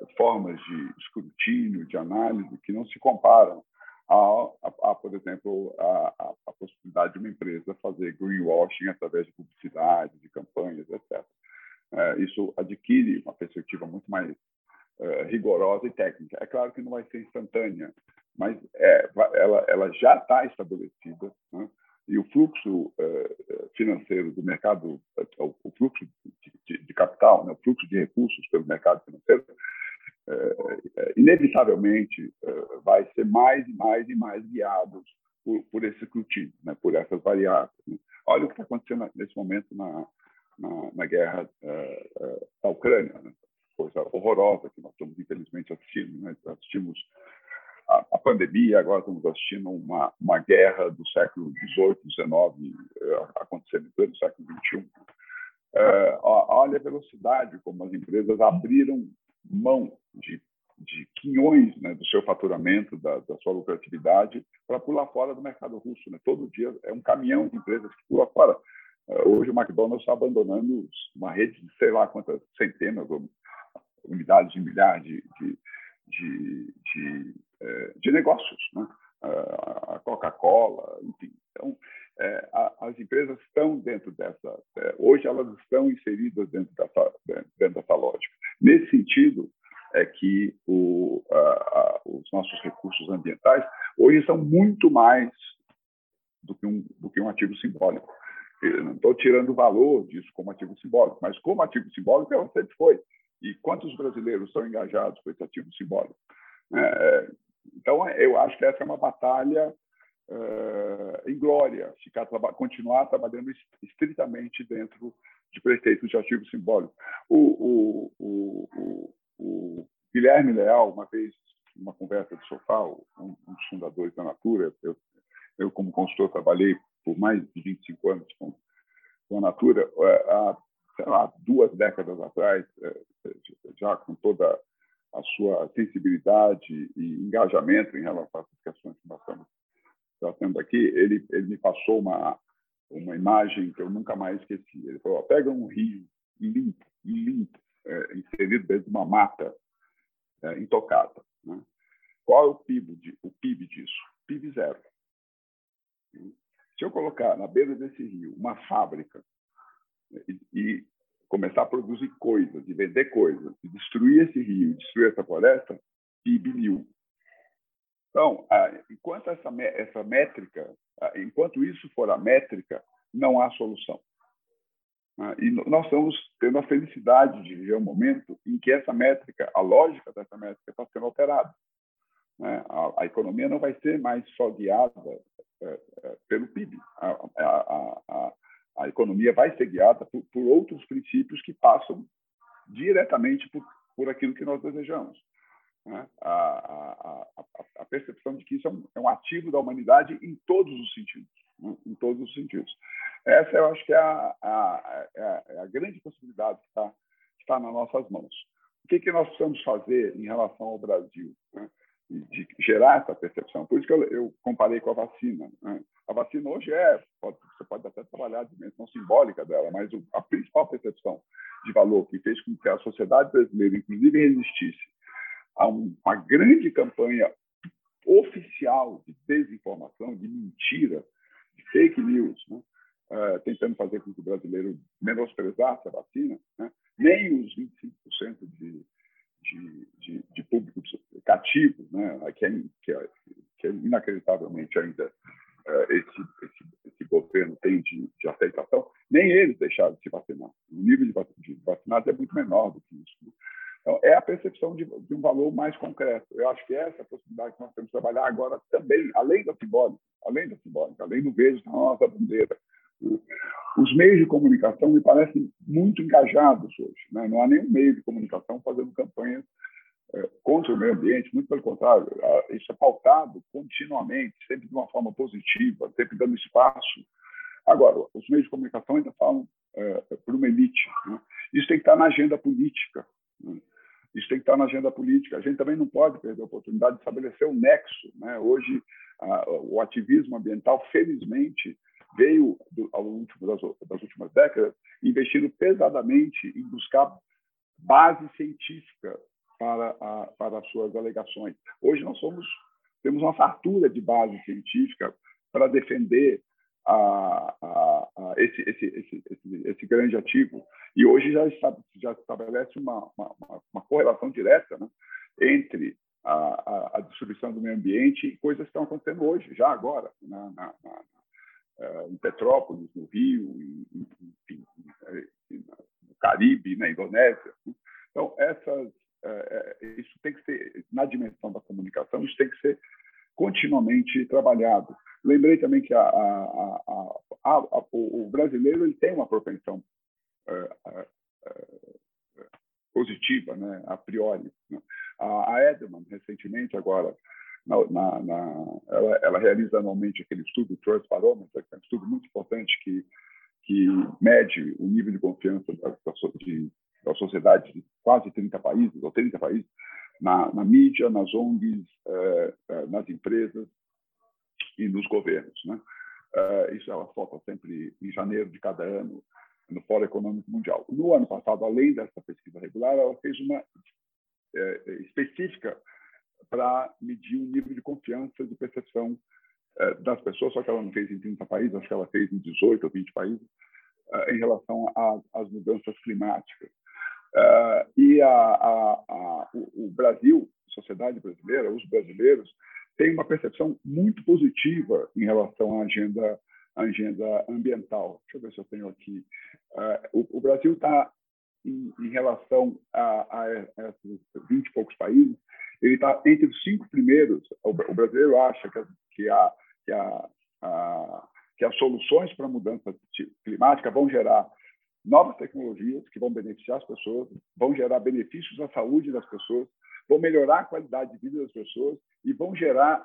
eh, formas de escrutínio, de análise, que não se comparam a, a, a por exemplo, a, a, possibilidade de uma empresa fazer greenwashing através de publicidade, de campanhas, etc. É, isso adquire uma perspectiva muito mais é, rigorosa e técnica. É claro que não vai ser instantânea, mas é, ela, ela já está estabelecida. Né? E o fluxo uh, financeiro do mercado, uh, o fluxo de, capital, né, o fluxo de recursos pelo mercado financeiro, inevitavelmente vai ser mais e mais e mais guiado por, esse escrutínio, né, por essas variáveis. Né. Olha o que está acontecendo nesse momento na, na, na guerra da Ucrânia, coisa horrorosa que nós estamos infelizmente assistindo. Assistimos a, a, pandemia, agora estamos assistindo uma, uma guerra do século XVIII, XIX, eh, acontecendo em pleno século XXI. É, olha a velocidade como as empresas abriram mão de, de quinhões né, do seu faturamento, da, da sua lucratividade, para pular fora do mercado russo. Né? Todo dia é um caminhão de empresas que pula fora. É, hoje o McDonald's está abandonando uma rede de sei lá quantas centenas ou unidades de milhares de, de, de, de é, de negócios, né? a Coca-Cola, enfim. Então, é, as empresas estão dentro dessa, é, hoje elas estão inseridas dentro dessa, dentro dessa lógica. Nesse sentido, é que o, a, a, os nossos recursos ambientais hoje são muito mais do que um, do que um ativo simbólico. Eu não estou tirando o valor disso como ativo simbólico, mas como ativo simbólico ela sempre foi. E quantos brasileiros estão engajados com esse ativo simbólico? É, então, eu acho que essa é uma batalha uh, em glória, ficar, continuar trabalhando estritamente dentro de preceitos de ativo simbólico. O, o, o, o, Guilherme Leal, uma vez, numa conversa de sofá, um, um dos fundadores da Natura, eu, eu como consultor, trabalhei por mais de 25 anos com, com a Natura, há, sei lá, duas décadas atrás, já com toda a sua sensibilidade e engajamento em relação às questões que nós estamos tratando aqui, ele, ele me passou uma, uma imagem que eu nunca mais esqueci. Ele falou: pega um rio limpo, limpo, é, inserido dentro de uma mata é, intocada. Né? Qual é o PIB, de, o PIB disso? PIB zero. Se eu colocar na beira desse rio uma fábrica e, começar a produzir coisas, e vender coisas, e destruir esse rio, destruir essa floresta, PIB mil. Então, enquanto essa, essa métrica, enquanto isso for a métrica, não há solução. E nós estamos tendo a felicidade de viver um momento em que essa métrica, a lógica dessa métrica está sendo alterada. Né? A, economia não vai ser mais só guiada é, é, pelo PIB. A, a, a, economia vai ser guiada por, por outros princípios que passam diretamente por, por aquilo que nós desejamos. Né? A, a, a, percepção de que isso é um, é um, ativo da humanidade em todos os sentidos, né? em todos os sentidos. Essa eu acho que é a, a, é a grande possibilidade que está, está nas nossas mãos. O que, que nós precisamos fazer em relação ao Brasil? Né? De gerar essa percepção. Por isso que eu, eu comparei com a vacina. Né? A vacina hoje é, pode, você pode até trabalhar a dimensão simbólica dela, mas o, a principal percepção de valor que fez com que a sociedade brasileira, inclusive, resistisse a um, uma grande campanha oficial de desinformação, de mentira, de fake news, né? uh, tentando fazer com que o brasileiro menosprezasse a vacina, né? nem os 25% de, de, de, de público cativo, né? que, é, que, é, que é inacreditavelmente ainda uh, esse, esse, esse, governo tem de, de, aceitação, nem eles deixaram de se vacinar. O nível de, vacinados é muito menor do que isso. Né? Então, é a percepção de, de, um valor mais concreto. Eu acho que essa é a possibilidade que nós temos de trabalhar agora também, além da simbólica, além da simbólica, além do verde na nossa bandeira. Os meios de comunicação me parecem muito engajados hoje. Né? Não há nenhum meio de comunicação fazendo campanhas é, contra o meio ambiente, muito pelo contrário, isso é pautado continuamente, sempre de uma forma positiva, sempre dando espaço. Agora, os meios de comunicação ainda falam é, por uma elite. Né? Isso tem que estar na agenda política. Né? Isso tem que estar na agenda política. A gente também não pode perder a oportunidade de estabelecer um nexo. Né? Hoje, a, o ativismo ambiental, felizmente, veio, do, ao último das, das, últimas décadas, investindo pesadamente em buscar base científica para, a, para as suas alegações. Hoje nós somos, temos uma fartura de base científica para defender a, a, a esse, esse, esse, esse, esse grande ativo. E hoje já, está, já estabelece uma, uma, uma correlação direta né, entre a, a, a, destruição do meio ambiente e coisas que estão acontecendo hoje, já agora, na, na, na, eh, em Petrópolis, no Rio, enfim, no Caribe, na Indonésia. Né. Então, essas, é, isso tem que ser, na dimensão da comunicação, isso tem que ser continuamente trabalhado. Lembrei também que a, a, a, o brasileiro ele tem uma propensão positiva, né, a priori. Né? A, Edelman, recentemente, agora, na, na, na, ela, ela, realiza anualmente aquele estudo, Trust Barometer, que é um estudo muito importante que, que mede o nível de confiança da, da, de, da sociedade de quase 30 países, ou 30 países, na, na mídia, nas ONGs, eh, eh, nas empresas e nos governos. Né? Eh, isso ela solta sempre em janeiro de cada ano no Fórum Econômico Mundial. No ano passado, além dessa pesquisa regular, ela fez uma específica para medir o nível de confiança de percepção das pessoas, só que ela não fez em 30 países, acho que ela fez em 18 ou 20 países, em relação às mudanças climáticas. Uh, e a, a, a, o, Brasil, sociedade brasileira, os brasileiros, têm uma percepção muito positiva em relação à agenda, à agenda ambiental. Deixa eu ver se eu tenho aqui. O, Brasil está, em, em, relação a, a, esses 20 e poucos países, ele está entre os cinco primeiros. O, o brasileiro acha que, que, a, que, a, que as soluções para a mudança climática vão gerar novas tecnologias que vão beneficiar as pessoas, vão gerar benefícios à saúde das pessoas, vão melhorar a qualidade de vida das pessoas e vão gerar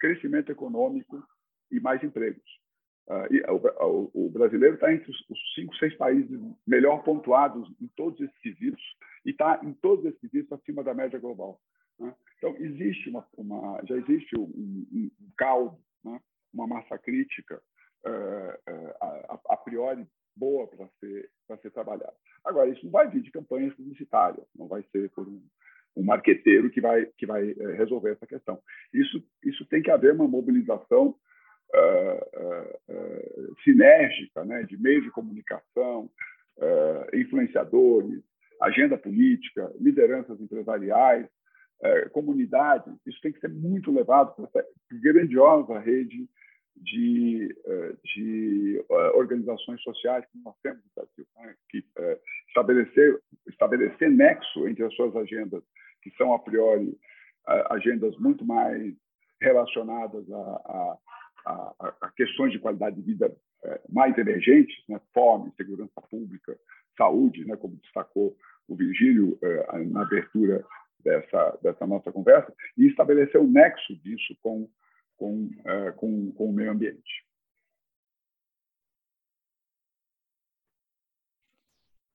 crescimento econômico e mais empregos. Uh, o, brasileiro está entre os, os, cinco, seis países melhor pontuados em todos esses quesitos e está em todos esses quesitos acima da média global. Né? Então existe uma, uma, já existe um, um, um caldo, né? uma massa crítica uh, uh, a, a, priori boa para ser para ser trabalhada. Agora isso não vai vir de campanhas publicitárias, não vai ser por um, um marqueteiro que vai que vai eh, resolver essa questão. Isso isso tem que haver uma mobilização uh, sinérgica, né, de meios de comunicação, influenciadores, agenda política, lideranças empresariais, comunidades. Isso tem que ser muito levado para essa grandiosa rede de, de organizações sociais que nós temos no Brasil, né? que estabelecer, estabelecer nexo entre as suas agendas, que são, a priori, agendas muito mais relacionadas a, a, a, a questões de qualidade de vida é, mais emergentes, né? fome, segurança pública, saúde, né? como destacou o Virgílio é, na abertura dessa, dessa nossa conversa, e estabelecer o um nexo disso com, com, é, com, com o meio ambiente.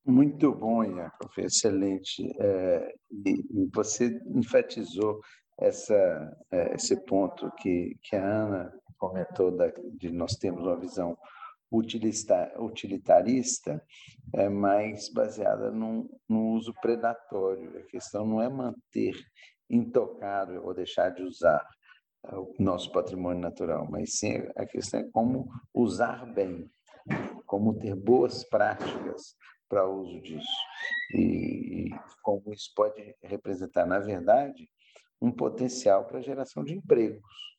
Muito bom, Jacob, excelente. É, e você enfatizou essa, esse ponto que, que a Ana comentou da, de nós temos uma visão utilitarista, é mais baseada no, no uso predatório. A questão não é manter intocável ou deixar de usar é, o nosso patrimônio natural, mas sim a questão é como usar bem, como ter boas práticas para o uso disso. E, e como isso pode representar, na verdade, um potencial para a geração de empregos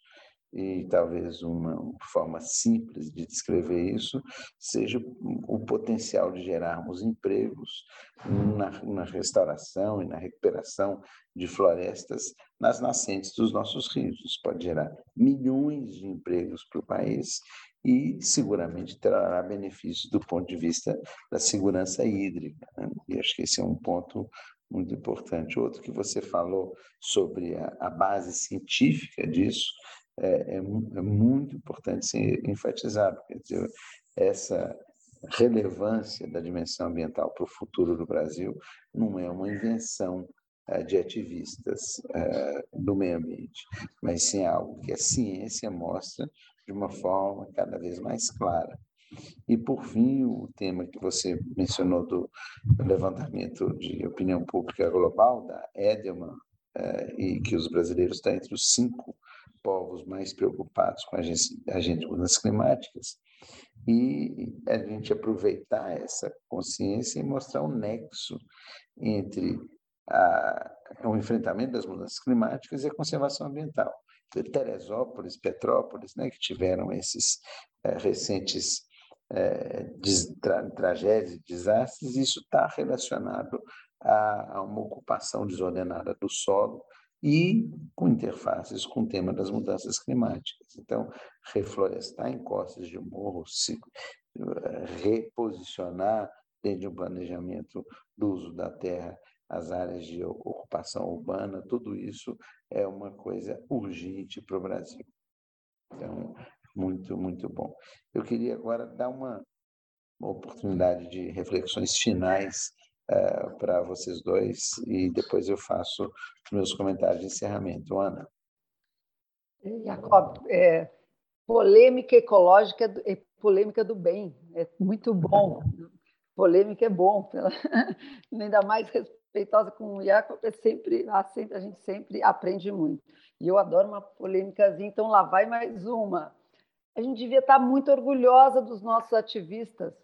e talvez uma forma simples de descrever isso seja o potencial de gerarmos empregos na, na, restauração e na recuperação de florestas nas nascentes dos nossos rios. Isso pode gerar milhões de empregos para o país e seguramente trará benefícios do ponto de vista da segurança hídrica. Né? E acho que esse é um ponto muito importante. Outro que você falou sobre a, a base científica disso é, é, é muito importante ser enfatizado. Quer dizer, essa relevância da dimensão ambiental para o futuro do Brasil não é uma invenção é, de ativistas é, do meio ambiente, mas sim algo que a ciência mostra de uma forma cada vez mais clara. E, por fim, o tema que você mencionou do levantamento de opinião pública global, da Edelman, e que os brasileiros estão entre os cinco povos mais preocupados com a de mudanças climáticas e a gente aproveitar essa consciência e mostrar um nexo entre a, o enfrentamento das mudanças climáticas e a conservação ambiental. Teresópolis, Petrópolis, né, que tiveram esses é, recentes é, tra tragédias, desastres, isso está relacionado a, a uma ocupação desordenada do solo, e com interfaces com o tema das mudanças climáticas. Então, reflorestar encostas de morro, se, eh, reposicionar dentro de um planejamento do uso da terra as áreas de ocupação urbana, tudo isso é uma coisa urgente para o Brasil. Então, muito, muito bom. Eu queria agora dar uma, uma oportunidade de reflexões finais é, para vocês dois e depois eu faço meus comentários de encerramento. Ana. Jacob, é, polêmica ecológica é polêmica do bem, é muito bom. Polêmica é bom, ainda mais respeitosa com o Jacob, é sempre, a gente sempre aprende muito. E eu adoro uma polêmicazinha, então lá vai mais uma. A gente devia estar muito orgulhosa dos nossos ativistas,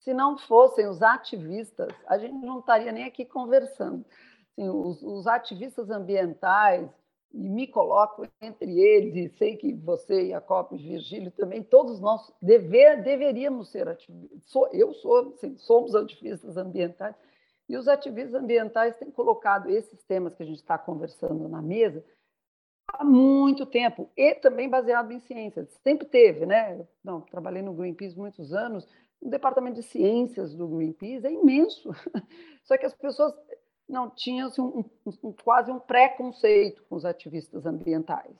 se não fossem os ativistas, a gente não estaria nem aqui conversando. Assim, os, os, ativistas ambientais, e me coloco entre eles, e sei que você, e Virgílio também, todos nós dever, deveríamos ser ativistas. Sou, eu sou, assim, somos ativistas ambientais, e os ativistas ambientais têm colocado esses temas que a gente está conversando na mesa há muito tempo, e também baseado em ciências. Sempre teve, né? Não, trabalhei no Greenpeace muitos anos, o departamento de ciências do Greenpeace é imenso, só que as pessoas não tinham assim, um, um, quase um preconceito com os ativistas ambientais.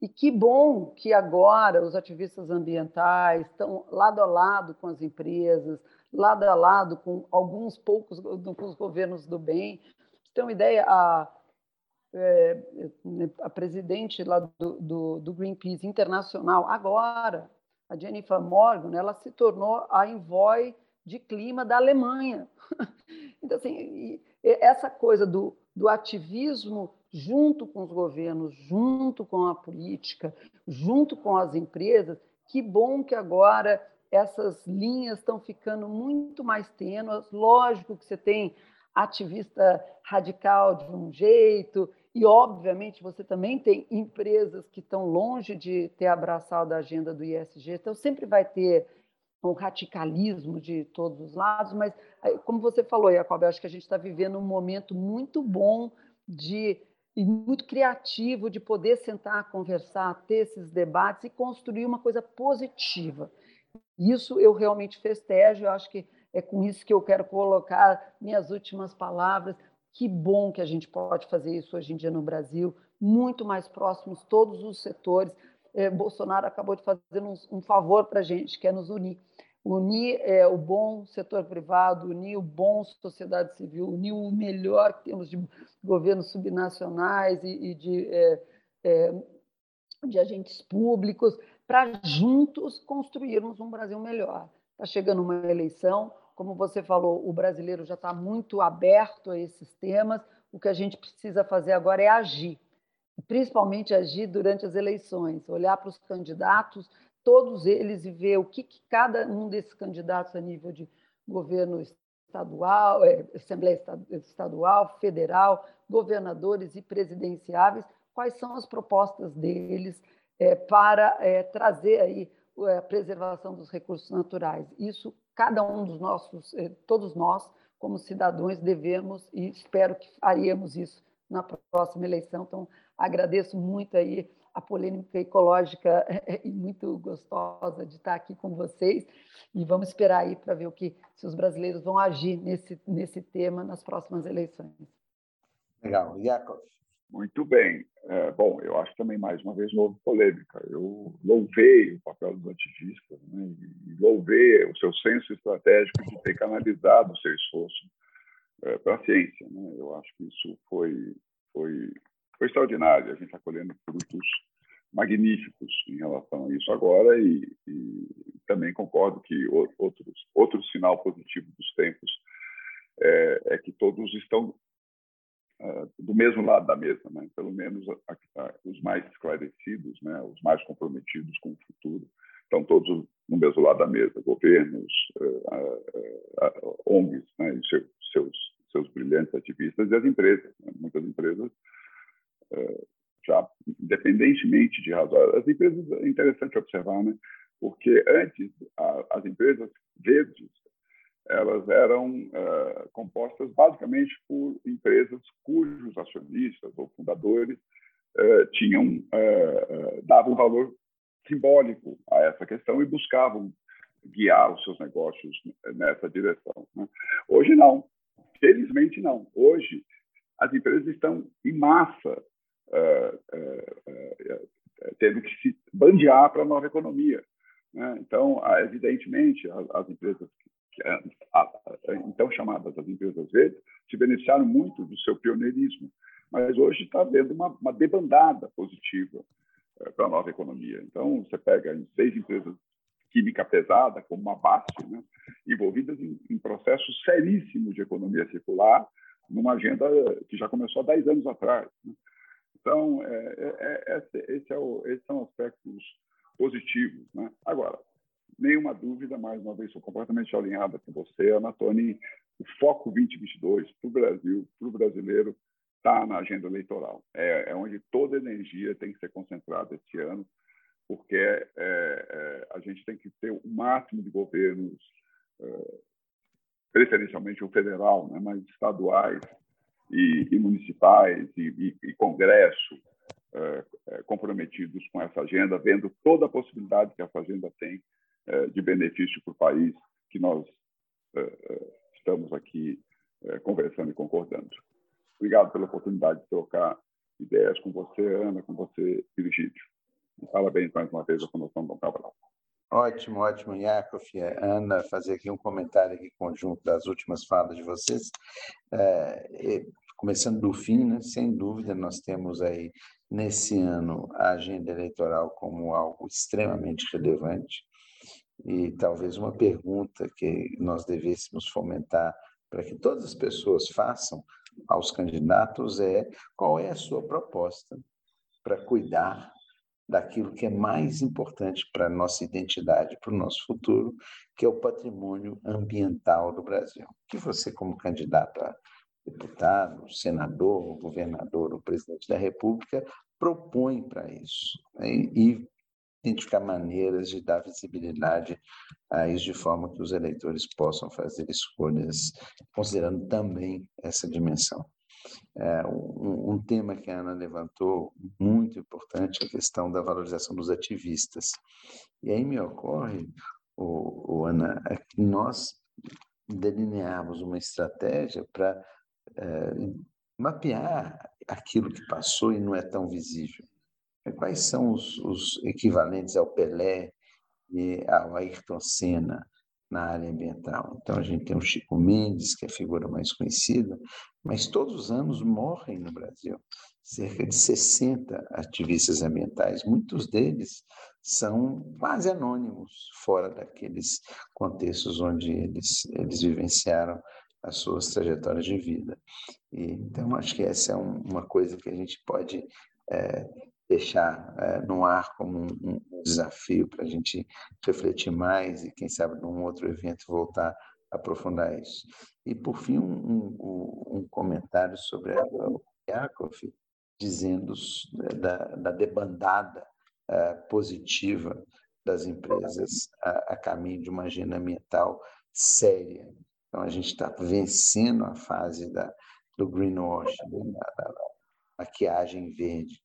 E que bom que agora os ativistas ambientais estão lado a lado com as empresas, lado a lado com alguns poucos com os governos do bem. Você tem uma ideia, a, é, a presidente lá do, do, do, Greenpeace Internacional, agora, a Jennifer Morgan, ela se tornou a envoy de clima da Alemanha. Então, assim, essa coisa do, do ativismo junto com os governos, junto com a política, junto com as empresas, que bom que agora essas linhas estão ficando muito mais tênues. Lógico que você tem ativista radical de um jeito, e, obviamente, você também tem empresas que estão longe de ter abraçado a agenda do ISG, então sempre vai ter um radicalismo de todos os lados, mas, como você falou, Jacob, acho que a gente está vivendo um momento muito bom de e muito criativo de poder sentar, conversar, ter esses debates e construir uma coisa positiva. Isso eu realmente festejo, eu acho que é com isso que eu quero colocar minhas últimas palavras. Que bom que a gente pode fazer isso hoje em dia no Brasil, muito mais próximos, todos os setores. É, Bolsonaro acabou de fazer um, um favor para a gente, que é nos unir. Unir é, o bom setor privado, unir o bom sociedade civil, unir o melhor que temos de governos subnacionais e, e de, é, de agentes públicos, para juntos construirmos um Brasil melhor. Está chegando uma eleição, como você falou, o brasileiro já está muito aberto a esses temas. O que a gente precisa fazer agora é agir, principalmente agir durante as eleições, olhar para os candidatos, todos eles, e ver o que, que cada um desses candidatos a nível de governo estadual, é, Assembleia Estadual, Federal, governadores e presidenciáveis, quais são as propostas deles é, para é, trazer aí a preservação dos recursos naturais. Isso, cada um dos nossos, todos nós, como cidadãos, devemos e espero que faríamos isso na próxima eleição. Então, agradeço muito aí a polêmica ecológica e muito gostosa de estar aqui com vocês e vamos esperar aí para ver o que se os brasileiros vão agir nesse nesse tema nas próximas eleições. Legal, Jacob. Muito bem. É, bom, eu acho também, mais uma vez, novo polêmica. Eu louvei o papel dos ativistas né, e louvei o seu senso estratégico de ter canalizado o seu esforço é, para a ciência. Né? Eu acho que isso foi, foi, foi extraordinário. A gente está colhendo frutos magníficos em relação a isso agora e, e também concordo que outros, outro sinal positivo dos tempos é, é que todos estão uh, do mesmo lado da mesa, né? pelo menos a, a, os mais esclarecidos, né? os mais comprometidos com o futuro, estão todos no mesmo lado da mesa, governos, uh, uh, ONGs né? e seu, seus, seus brilhantes ativistas e as empresas. Né? Muitas empresas já independentemente de razões. As empresas, é interessante observar, né? porque antes a, as empresas verdes elas eram uh, compostas basicamente por empresas cujos acionistas ou fundadores uh, tinham uh, davam valor simbólico a essa questão e buscavam guiar os seus negócios nessa direção. Né? Hoje não, felizmente não. Hoje as empresas estão em massa tendo que se bandear para a nova economia. Né? Então, evidentemente, as, empresas então chamadas as empresas verdes, se beneficiaram muito do seu pioneirismo. Mas hoje está havendo uma, uma debandada positiva é, para a nova economia. Então, você pega seis empresas química pesada, como uma base, né, envolvidas em, em processos seríssimos de economia circular, numa agenda que já começou há 10 anos atrás. Né? Então, é, é, é, esse é o, esses são aspectos positivos. Né? Agora, nenhuma dúvida, mais uma vez, sou completamente alinhada com você, Anatoni. O foco 2022 para o Brasil, para o brasileiro, está na agenda eleitoral. É, é, onde toda energia tem que ser concentrada este ano, porque é, é, a gente tem que ter o máximo de governos, é, preferencialmente o federal, né, mas estaduais e, e municipais e, e, e congresso, é, é, comprometidos com essa agenda, vendo toda a possibilidade que essa agenda tem de benefício para o país que nós é, é, estamos aqui conversando e concordando. Obrigado pela oportunidade de trocar ideias com você, Ana, com você, Virgílio. Parabéns mais uma vez à Fundação Dom Cabral. Ótimo, ótimo, Yakov. Ana, fazer aqui um comentário aqui conjunto das últimas falas de vocês. É, começando do fim, né, sem dúvida, nós temos aí nesse ano a agenda eleitoral como algo extremamente relevante e talvez uma pergunta que nós devêssemos fomentar para que todas as pessoas façam aos candidatos é qual é a sua proposta para cuidar daquilo que é mais importante para a nossa identidade, para o nosso futuro, que é o patrimônio ambiental do Brasil. Que você, como candidato a deputado, senador, governador ou presidente da República, propõe para isso. Né? E identificar maneiras de dar visibilidade a isso de forma que os eleitores possam fazer escolhas, considerando também essa dimensão. É, um, um, tema que a Ana levantou, muito importante, é a questão da valorização dos ativistas. E aí me ocorre, o, o Ana, é que nós delineamos uma estratégia para é, mapear aquilo que passou e não é tão visível. Quais são os, os equivalentes ao Pelé e ao Ayrton Senna na área ambiental? Então, a gente tem o Chico Mendes, que é a figura mais conhecida, mas todos os anos morrem no Brasil cerca de 60 ativistas ambientais. Muitos deles são quase anônimos, fora daqueles contextos onde eles, eles vivenciaram as suas trajetórias de vida. E, então, acho que essa é um, uma coisa que a gente pode é, deixar é, no ar como um, um desafio para a gente refletir mais e, quem sabe, num outro evento voltar a aprofundar isso. E, por fim, um, um, um comentário sobre a, o Yakov, dizendo da, da debandada uh, positiva das empresas a, a, caminho de uma agenda ambiental séria. Então, a gente está vencendo a fase da, do greenwashing, da, da, maquiagem verde.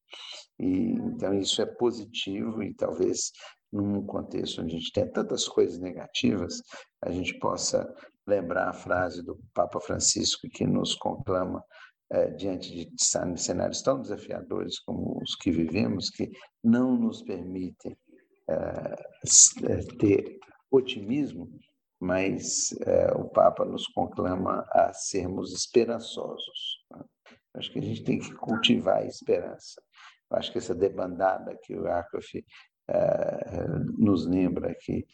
E, então, isso é positivo e talvez num contexto onde a gente tem tantas coisas negativas, a gente possa lembrar a frase do Papa Francisco que nos conclama é, diante de cenários tão desafiadores como os que vivemos, que não nos permitem é, ter otimismo, mas é, o Papa nos conclama a sermos esperançosos. Acho que a gente tem que cultivar a esperança. Acho que essa debandada que o Yakov é, nos lembra que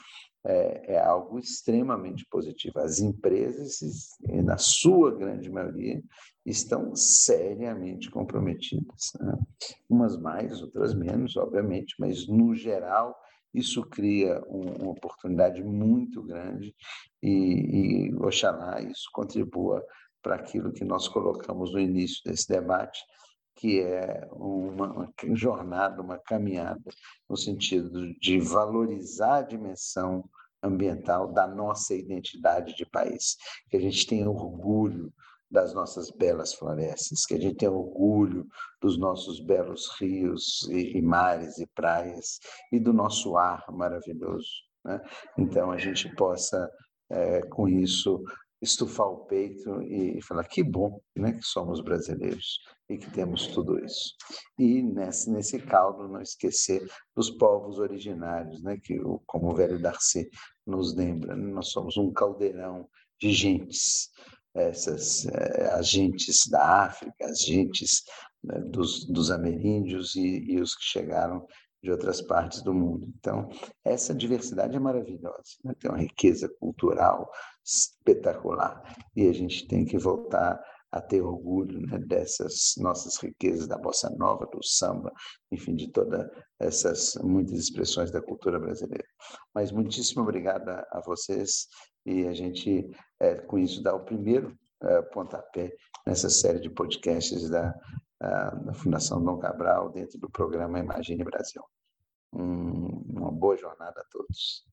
é, é, algo extremamente positivo. As empresas, na sua grande maioria, estão seriamente comprometidas. Né? Umas mais, outras menos, obviamente, mas no geral isso cria um, uma oportunidade muito grande e, e oxalá isso contribua para aquilo que nós colocamos no início desse debate, que é uma, jornada, uma caminhada, no sentido de valorizar a dimensão ambiental da nossa identidade de país, que a gente tenha orgulho das nossas belas florestas, que a gente tenha orgulho dos nossos belos rios e, e mares e praias e do nosso ar maravilhoso. Né? Então, a gente possa, é, com isso, estufar o peito e falar que bom né, que somos brasileiros e que temos tudo isso. E nesse, nesse caldo não esquecer dos povos originários, né, que como o velho Darcy nos lembra, né, nós somos um caldeirão de gentes, essas é, as gentes da África, as gentes né, dos, dos ameríndios e, e os que chegaram de outras partes do mundo. Então, essa diversidade é maravilhosa, né? tem uma riqueza cultural espetacular e a gente tem que voltar a ter orgulho né, dessas nossas riquezas da bossa nova, do samba, enfim, de todas essas muitas expressões da cultura brasileira. Mas muitíssimo obrigada a vocês e a gente, é, com isso, dá o primeiro é, pontapé nessa série de podcasts da, da Fundação Dom Cabral dentro do programa Imagine Brasil. Um, uma boa jornada a todos.